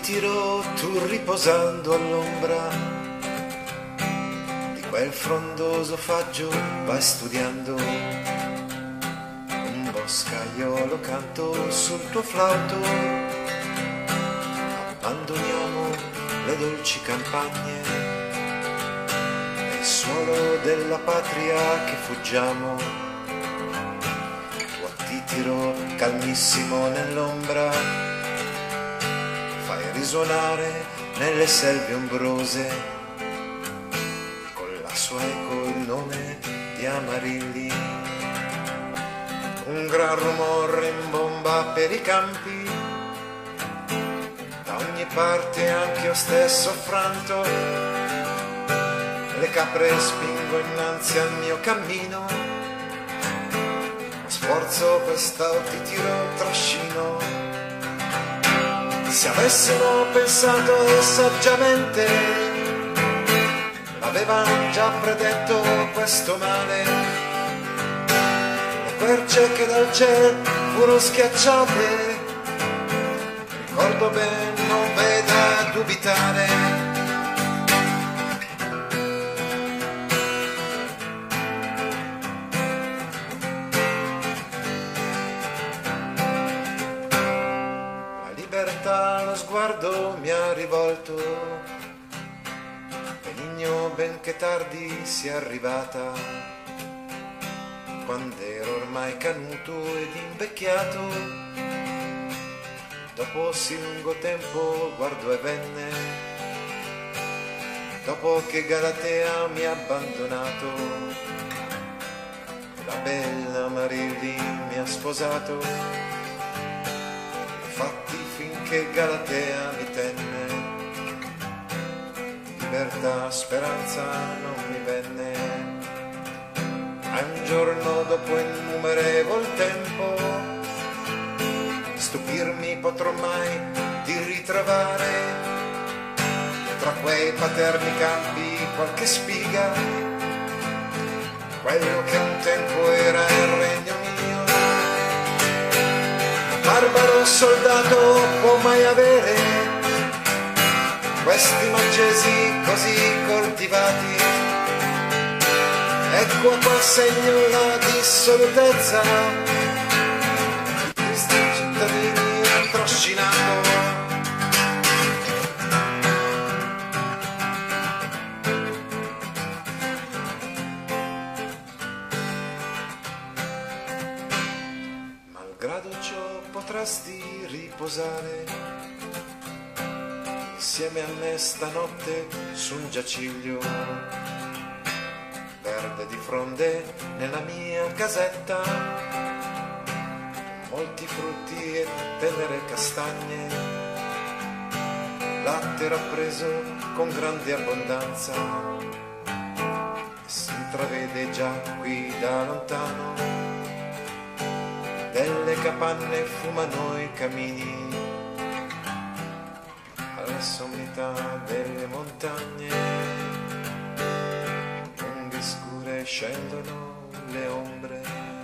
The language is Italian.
tiro tu riposando all'ombra di quel frondoso faggio vai studiando. Un boscaiolo canto sul tuo flauto abbandoniamo le dolci campagne nel suolo della patria che fuggiamo. Tu a titiro calmissimo nell'ombra risuonare nelle selve ombrose con la sua eco il nome di Amarilli. Un gran rumore in bomba per i campi, da ogni parte anche io stesso affranto. Le capre spingo innanzi al mio cammino, sforzo quest'auti tiro trascino se avessero pensato saggiamente, l'avevano già predetto questo male. Le querce che dal cielo furono schiacciate, ricordo bene, non veda dubitare. Libertà lo sguardo mi ha rivolto. Benigno benché tardi sia arrivata, quando ero ormai canuto ed invecchiato. Dopo sì lungo tempo guardo e venne, dopo che Galatea mi ha abbandonato, la bella Marilli mi ha sposato finché Galatea mi tenne. Libertà, speranza non mi venne. E un giorno dopo innumerevol tempo, stupirmi potrò mai di ritrovare tra quei paterni campi qualche spiga, quello che un tempo era il regno mio barbaro soldato mai avere questi maggesi così coltivati. Ecco qua segno la dissolutezza potresti riposare. Insieme a me stanotte su un giaciglio verde di fronde nella mia casetta. Molti frutti e tenere castagne. Latte rappreso con grande abbondanza. Si intravede già qui da lontano delle capanne fumano i camini. Alla sommità delle montagne lunghe scure scendono le ombre